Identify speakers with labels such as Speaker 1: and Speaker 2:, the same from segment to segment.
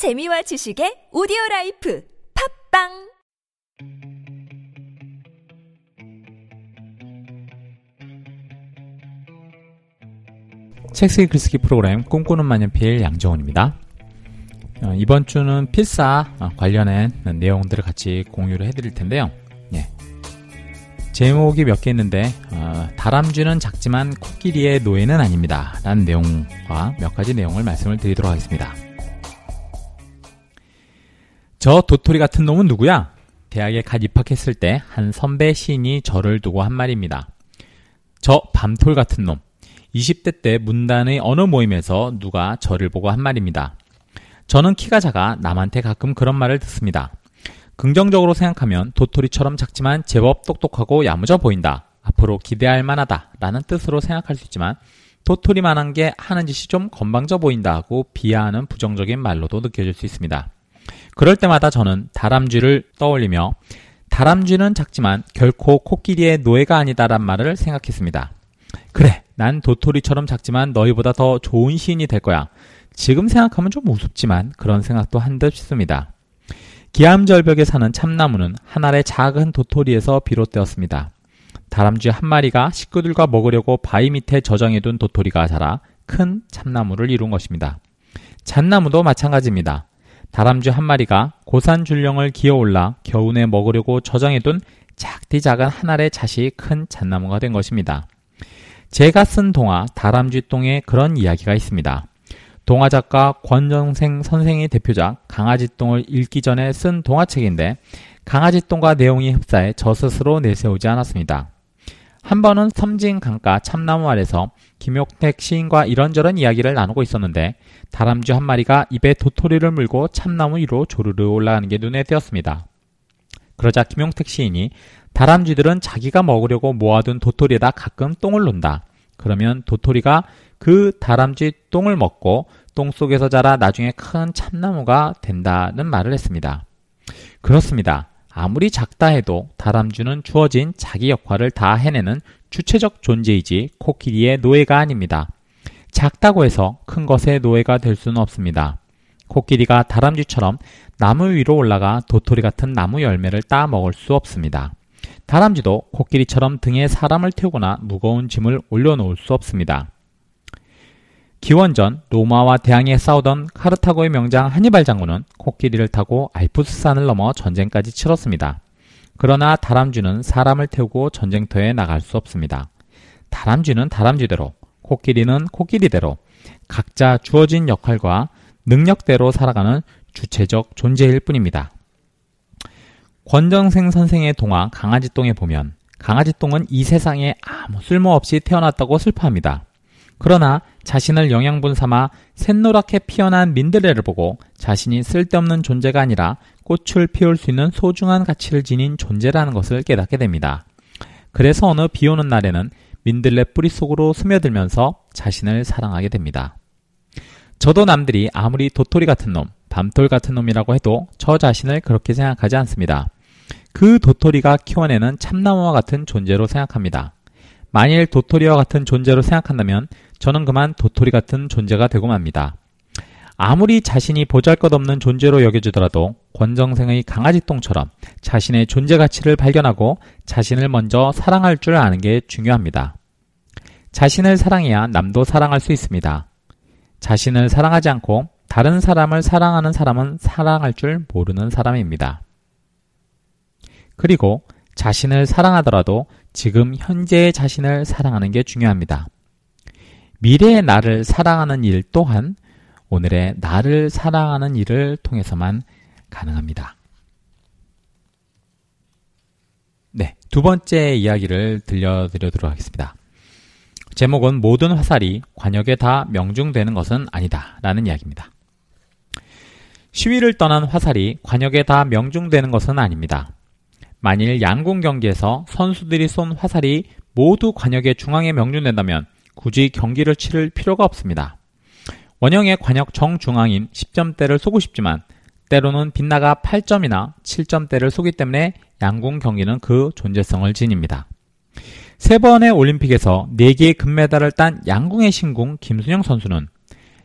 Speaker 1: 재미와 지식의 audio life 팟빵
Speaker 2: 책 쓰기 글쓰기 프로그램 꿈꾸는 만년필 양정훈입니다. 어, 이번 주는 필사 어, 관련한 내용들을 같이 공유를 해드릴 텐데요. 예. 제목이 몇 개 있는데 어, 다람쥐는 작지만 코끼리의 노예는 아닙니다. 라는 내용과 몇 가지 내용을 말씀을 드리도록 하겠습니다. 저 도토리 같은 놈은 누구야? 대학에 갓 입학했을 때 한 선배 시인이 저를 두고 한 말입니다. 저 밤톨 같은 놈. 20대 때 문단의 어느 모임에서 누가 저를 보고 한 말입니다. 저는 키가 작아 남한테 가끔 그런 말을 듣습니다. 긍정적으로 생각하면 도토리처럼 작지만 제법 똑똑하고 야무져 보인다. 앞으로 기대할 만하다. 라는 뜻으로 생각할 수 있지만 도토리만한 게 하는 짓이 좀 건방져 보인다 하고 비하하는 부정적인 말로도 느껴질 수 있습니다. 그럴 때마다 저는 다람쥐를 떠올리며 다람쥐는 작지만 결코 코끼리의 노예가 아니다란 말을 생각했습니다. 그래, 난 도토리처럼 작지만 너희보다 더 좋은 시인이 될 거야. 지금 생각하면 좀 우습지만 그런 생각도 한 듯 싶습니다. 기암절벽에 사는 참나무는 한 알의 작은 도토리에서 비롯되었습니다. 다람쥐 한 마리가 식구들과 먹으려고 바위 밑에 저장해둔 도토리가 자라 큰 참나무를 이룬 것입니다. 잣나무도 마찬가지입니다. 다람쥐 한 마리가 고산 줄령을 기어올라 겨우내 먹으려고 저장해둔 작디 작은 한 알의 잣이 큰 잣나무가 된 것입니다. 제가 쓴 동화 다람쥐 똥에 그런 이야기가 있습니다. 동화 작가 권정생 선생의 대표작 강아지 똥을 읽기 전에 쓴 동화책인데 강아지 똥과 내용이 흡사해 저 스스로 내세우지 않았습니다. 한 번은 섬진 강가 참나무 아래서 김용택 시인과 이런저런 이야기를 나누고 있었는데 다람쥐 한 마리가 입에 도토리를 물고 참나무 위로 조르르 올라가는 게 눈에 띄었습니다. 그러자 김용택 시인이 다람쥐들은 자기가 먹으려고 모아둔 도토리에다 가끔 똥을 논다. 그러면 도토리가 그 다람쥐 똥을 먹고 똥 속에서 자라 나중에 큰 참나무가 된다는 말을 했습니다. 그렇습니다. 아무리 작다 해도 다람쥐는 주어진 자기 역할을 다 해내는 주체적 존재이지 코끼리의 노예가 아닙니다. 작다고 해서 큰 것의 노예가 될 수는 없습니다. 코끼리가 다람쥐처럼 나무 위로 올라가 도토리 같은 나무 열매를 따 먹을 수 없습니다. 다람쥐도 코끼리처럼 등에 사람을 태우거나 무거운 짐을 올려놓을 수 없습니다. 기원전 로마와 대항해 싸우던 카르타고의 명장 하니발 장군은 코끼리를 타고 알프스산을 넘어 전쟁까지 치렀습니다. 그러나 다람쥐는 사람을 태우고 전쟁터에 나갈 수 없습니다. 다람쥐는 다람쥐대로, 코끼리는 코끼리대로 각자 주어진 역할과 능력대로 살아가는 주체적 존재일 뿐입니다. 권정생 선생의 동화 강아지똥에 보면 강아지똥은 이 세상에 아무 쓸모없이 태어났다고 슬퍼합니다. 그러나 자신을 영양분 삼아 샛노랗게 피어난 민들레를 보고 자신이 쓸데없는 존재가 아니라 꽃을 피울 수 있는 소중한 가치를 지닌 존재라는 것을 깨닫게 됩니다. 그래서 어느 비 오는 날에는 민들레 뿌리 속으로 스며들면서 자신을 사랑하게 됩니다. 저도 남들이 아무리 도토리 같은 놈, 밤돌 같은 놈이라고 해도 저 자신을 그렇게 생각하지 않습니다. 그 도토리가 키워내는 참나무와 같은 존재로 생각합니다. 만일 도토리와 같은 존재로 생각한다면 저는 그만 도토리 같은 존재가 되고 맙니다. 아무리 자신이 보잘 것 없는 존재로 여겨지더라도 권정생의 강아지똥처럼 자신의 존재 가치를 발견하고 자신을 먼저 사랑할 줄 아는 게 중요합니다. 자신을 사랑해야 남도 사랑할 수 있습니다. 자신을 사랑하지 않고 다른 사람을 사랑하는 사람은 사랑할 줄 모르는 사람입니다. 그리고 자신을 사랑하더라도 지금 현재의 자신을 사랑하는 게 중요합니다. 미래의 나를 사랑하는 일 또한 오늘의 나를 사랑하는 일을 통해서만 가능합니다. 네, 두 번째 이야기를 들려드리도록 하겠습니다. 제목은 모든 화살이 관역에 다 명중되는 것은 아니다. 라는 이야기입니다. 시위를 떠난 화살이 관역에 다 명중되는 것은 아닙니다. 만일 양궁 경기에서 선수들이 쏜 화살이 모두 관역의 중앙에 명중된다면 굳이 경기를 치를 필요가 없습니다. 원형의 관역 정중앙인 10점대를 쏘고 싶지만 때로는 빗나가 8점이나 7점대를 쏘기 때문에 양궁 경기는 그 존재성을 지닙니다. 세 번의 올림픽에서 4개의 금메달을 딴 양궁의 신궁 김순영 선수는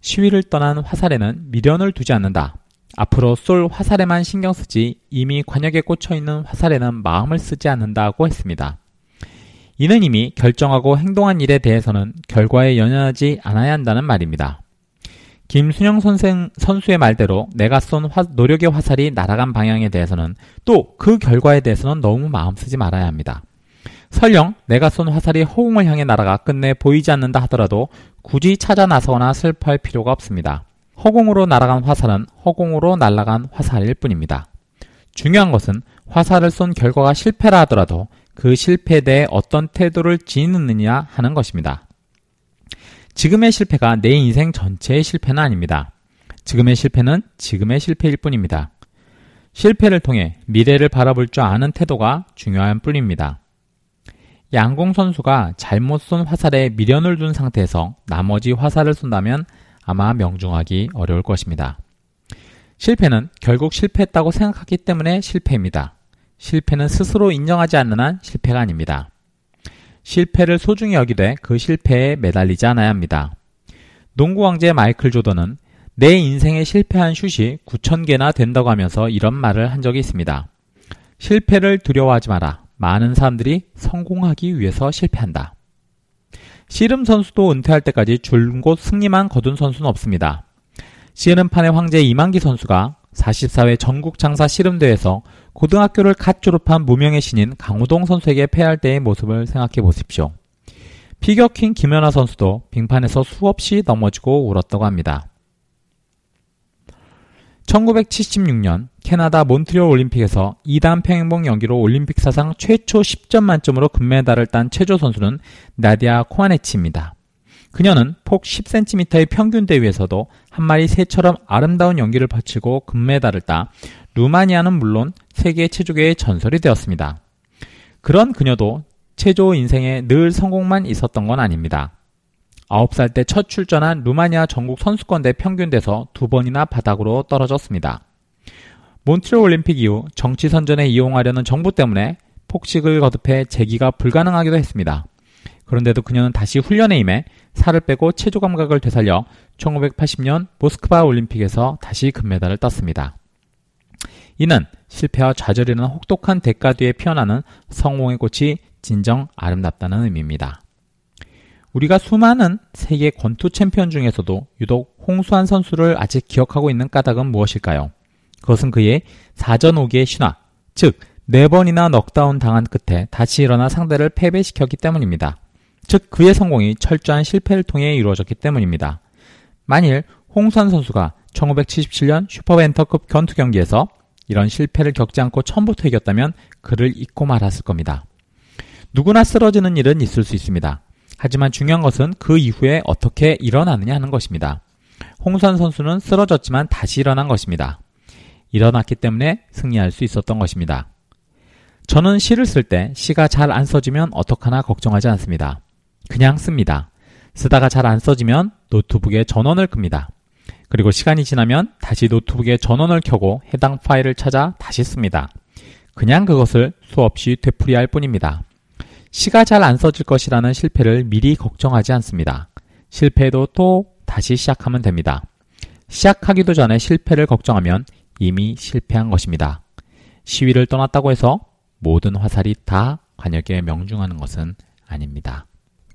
Speaker 2: 시위를 떠난 화살에는 미련을 두지 않는다. 앞으로 쏠 화살에만 신경 쓰지 이미 관역에 꽂혀 있는 화살에는 마음을 쓰지 않는다고 했습니다. 이는 이미 결정하고 행동한 일에 대해서는 결과에 연연하지 않아야 한다는 말입니다. 김순영 선생, 선수의 말대로 내가 쏜 화, 노력의 화살이 날아간 방향에 대해서는 또 그 결과에 대해서는 너무 마음 쓰지 말아야 합니다. 설령 내가 쏜 화살이 허공을 향해 날아가 끝내 보이지 않는다 하더라도 굳이 찾아 나서거나 슬퍼할 필요가 없습니다. 허공으로 날아간 화살은 허공으로 날아간 화살일 뿐입니다. 중요한 것은 화살을 쏜 결과가 실패라 하더라도 그 실패에 대해 어떤 태도를 지니느냐 하는 것입니다. 지금의 실패가 내 인생 전체의 실패는 아닙니다. 지금의 실패는 지금의 실패일 뿐입니다. 실패를 통해 미래를 바라볼 줄 아는 태도가 중요한 뿐입니다. 양궁 선수가 잘못 쏜 화살에 미련을 둔 상태에서 나머지 화살을 쏜다면 아마 명중하기 어려울 것입니다. 실패는 결국 실패했다고 생각하기 때문에 실패입니다. 실패는 스스로 인정하지 않는 한 실패가 아닙니다. 실패를 소중히 여기되 그 실패에 매달리지 않아야 합니다. 농구 왕제 마이클 조던은 내 인생에 실패한 슛이 9,000개나 된다고 하면서 이런 말을 한 적이 있습니다. 실패를 두려워하지 마라. 많은 사람들이 성공하기 위해서 실패한다. 씨름 선수도 은퇴할 때까지 줄곧 승리만 거둔 선수는 없습니다. 씨름판의 황제 이만기 선수가 44회 전국 장사 씨름대회에서 고등학교를 갓 졸업한 무명의 신인 강호동 선수에게 패할 때의 모습을 생각해 보십시오. 피겨킹 김연아 선수도 빙판에서 수없이 넘어지고 울었다고 합니다. 1976년 캐나다 몬트리올 올림픽에서 2단 평행봉 연기로 올림픽 사상 최초 10점 만점으로 금메달을 딴 체조 선수는 나디아 코아네치입니다. 그녀는 폭 10cm의 평균 대회에서도 한 마리 새처럼 아름다운 연기를 펼치고 금메달을 따 루마니아는 물론 세계 체조계의 전설이 되었습니다. 그런 그녀도 체조 인생에 늘 성공만 있었던 건 아닙니다. 9살 때 첫 출전한 루마니아 전국 선수권대 평균대서 두 번이나 바닥으로 떨어졌습니다. 몬트리올 올림픽 이후 정치 선전에 이용하려는 정부 때문에 폭식을 거듭해 재기가 불가능하기도 했습니다. 그런데도 그녀는 다시 훈련에 임해 살을 빼고 체조 감각을 되살려 1980년 모스크바 올림픽에서 다시 금메달을 땄습니다. 이는 실패와 좌절이라는 혹독한 대가 뒤에 피어나는 성공의 꽃이 진정 아름답다는 의미입니다. 우리가 수많은 세계 권투 챔피언 중에서도 유독 홍수환 선수를 아직 기억하고 있는 까닭은 무엇일까요? 그것은 그의 사전 5기의 신화, 즉, 4번이나 넉다운 당한 끝에 다시 일어나 상대를 패배시켰기 때문입니다. 즉, 그의 성공이 철저한 실패를 통해 이루어졌기 때문입니다. 만일 홍수환 선수가 1977년 슈퍼벤터급 권투 경기에서 이런 실패를 겪지 않고 처음부터 이겼다면 그를 잊고 말았을 겁니다. 누구나 쓰러지는 일은 있을 수 있습니다. 하지만 중요한 것은 그 이후에 어떻게 일어나느냐 하는 것입니다. 홍선 선수는 쓰러졌지만 다시 일어난 것입니다. 일어났기 때문에 승리할 수 있었던 것입니다. 저는 시를 쓸 때 시가 잘 안 써지면 어떡하나 걱정하지 않습니다. 그냥 씁니다. 쓰다가 잘 안 써지면 노트북에 전원을 끕니다. 그리고 시간이 지나면 다시 노트북에 전원을 켜고 해당 파일을 찾아 다시 씁니다. 그냥 그것을 수없이 되풀이할 뿐입니다. 시가 잘 안 써질 것이라는 실패를 미리 걱정하지 않습니다. 실패도 또 다시 시작하면 됩니다. 시작하기도 전에 실패를 걱정하면 이미 실패한 것입니다. 시위를 떠났다고 해서 모든 화살이 다 관역에 명중하는 것은 아닙니다.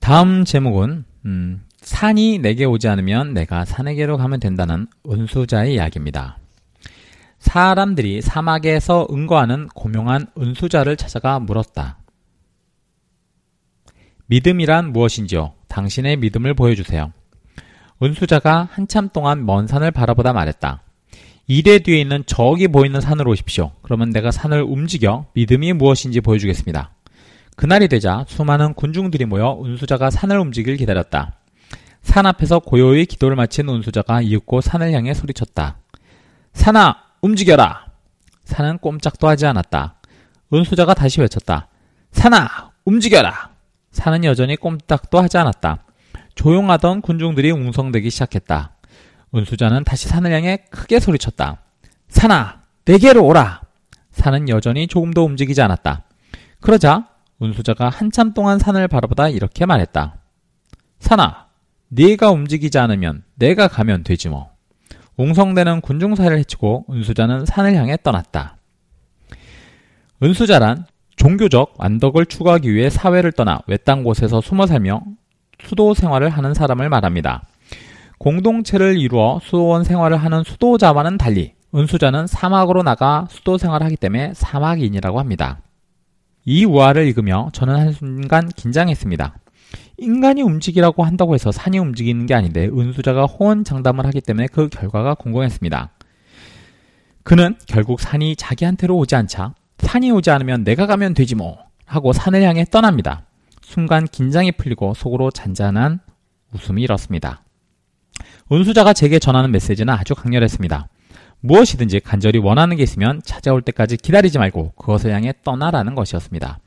Speaker 2: 다음 제목은 음, 산이 내게 오지 않으면 내가 산에게로 가면 된다는 은수자의 이야기입니다. 사람들이 사막에서 은거하는 고명한 은수자를 찾아가 물었다. 믿음이란 무엇인지요? 당신의 믿음을 보여주세요. 은수자가 한참 동안 먼 산을 바라보다 말했다. 이대 뒤에 있는 저기 보이는 산으로 오십시오. 그러면 내가 산을 움직여 믿음이 무엇인지 보여주겠습니다. 그날이 되자 수많은 군중들이 모여 은수자가 산을 움직일 기다렸다. 산 앞에서 고요히 기도를 마친 은수자가 이윽고 산을 향해 소리쳤다. 산아, 움직여라! 산은 꼼짝도 하지 않았다. 은수자가 다시 외쳤다. 산아, 움직여라! 산은 여전히 꼼짝도 하지 않았다. 조용하던 군중들이 웅성대기 시작했다. 은수자는 다시 산을 향해 크게 소리쳤다. 산아, 내게로 오라! 산은 여전히 조금도 움직이지 않았다. 그러자 은수자가 한참 동안 산을 바라보다 이렇게 말했다. 산아, 네가 움직이지 않으면 내가 가면 되지 뭐. 웅성대는 군중사를 해치고 은수자는 산을 향해 떠났다. 은수자란 종교적 완덕을 추구하기 위해 사회를 떠나 외딴 곳에서 숨어 살며 수도 생활을 하는 사람을 말합니다. 공동체를 이루어 수도원 생활을 하는 수도자와는 달리 은수자는 사막으로 나가 수도 생활을 하기 때문에 사막인이라고 합니다. 이 우화를 읽으며 저는 한순간 긴장했습니다. 인간이 움직이라고 한다고 해서 산이 움직이는 게 아닌데 은수자가 호언장담을 하기 때문에 그 결과가 궁금했습니다. 그는 결국 산이 자기한테로 오지 않자 산이 오지 않으면 내가 가면 되지 뭐 하고 산을 향해 떠납니다. 순간 긴장이 풀리고 속으로 잔잔한 웃음이 일었습니다. 은수자가 제게 전하는 메시지는 아주 강렬했습니다. 무엇이든지 간절히 원하는 게 있으면 찾아올 때까지 기다리지 말고 그것을 향해 떠나라는 것이었습니다.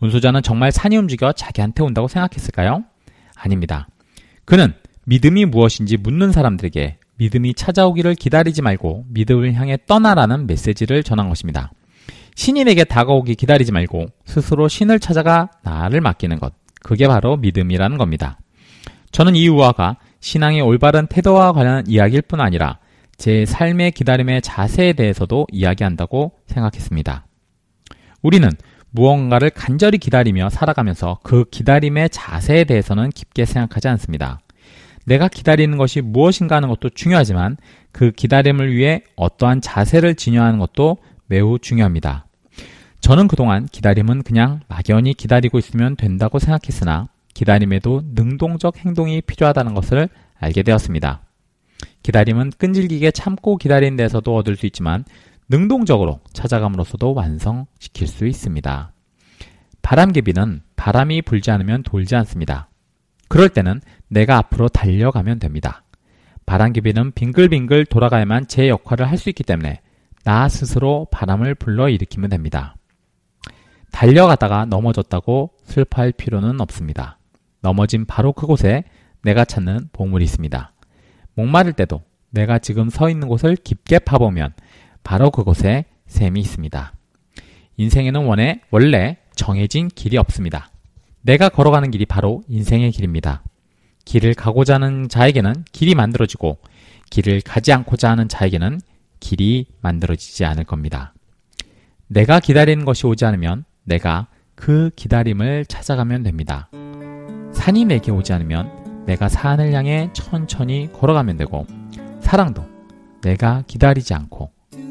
Speaker 2: 운수자는 정말 산이 움직여 자기한테 온다고 생각했을까요? 아닙니다. 그는 믿음이 무엇인지 묻는 사람들에게 믿음이 찾아오기를 기다리지 말고 믿음을 향해 떠나라는 메시지를 전한 것입니다. 신인에게 다가오기 기다리지 말고 스스로 신을 찾아가 나를 맡기는 것. 그게 바로 믿음이라는 겁니다. 저는 이 우화가 신앙의 올바른 태도와 관련한 이야기일 뿐 아니라 제 삶의 기다림의 자세에 대해서도 이야기한다고 생각했습니다. 우리는 무언가를 간절히 기다리며 살아가면서 그 기다림의 자세에 대해서는 깊게 생각하지 않습니다. 내가 기다리는 것이 무엇인가 하는 것도 중요하지만 그 기다림을 위해 어떠한 자세를 지녀하는 것도 매우 중요합니다. 저는 그동안 기다림은 그냥 막연히 기다리고 있으면 된다고 생각했으나 기다림에도 능동적 행동이 필요하다는 것을 알게 되었습니다. 기다림은 끈질기게 참고 기다린 데서도 얻을 수 있지만 능동적으로 찾아감으로써도 완성시킬 수 있습니다. 바람개비는 바람이 불지 않으면 돌지 않습니다. 그럴 때는 내가 앞으로 달려가면 됩니다. 바람개비는 빙글빙글 돌아가야만 제 역할을 할 수 있기 때문에 나 스스로 바람을 불러일으키면 됩니다. 달려가다가 넘어졌다고 슬퍼할 필요는 없습니다. 넘어진 바로 그곳에 내가 찾는 보물이 있습니다. 목마를 때도 내가 지금 서 있는 곳을 깊게 파보면 바로 그곳에 샘이 있습니다. 인생에는 원래, 원래 정해진 길이 없습니다. 내가 걸어가는 길이 바로 인생의 길입니다. 길을 가고자 하는 자에게는 길이 만들어지고 길을 가지 않고자 하는 자에게는 길이 만들어지지 않을 겁니다. 내가 기다리는 것이 오지 않으면 내가 그 기다림을 찾아가면 됩니다. 산이 내게 오지 않으면 내가 산을 향해 천천히 걸어가면 되고 사랑도 내가 기다리지 않고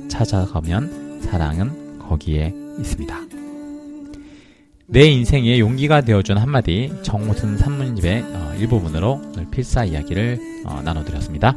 Speaker 2: 찾아가면 사랑은 거기에 있습니다. 내 인생에 용기가 되어준 한마디 정호순 산문집의 어, 일부분으로 오늘 필사 이야기를 어, 나눠드렸습니다.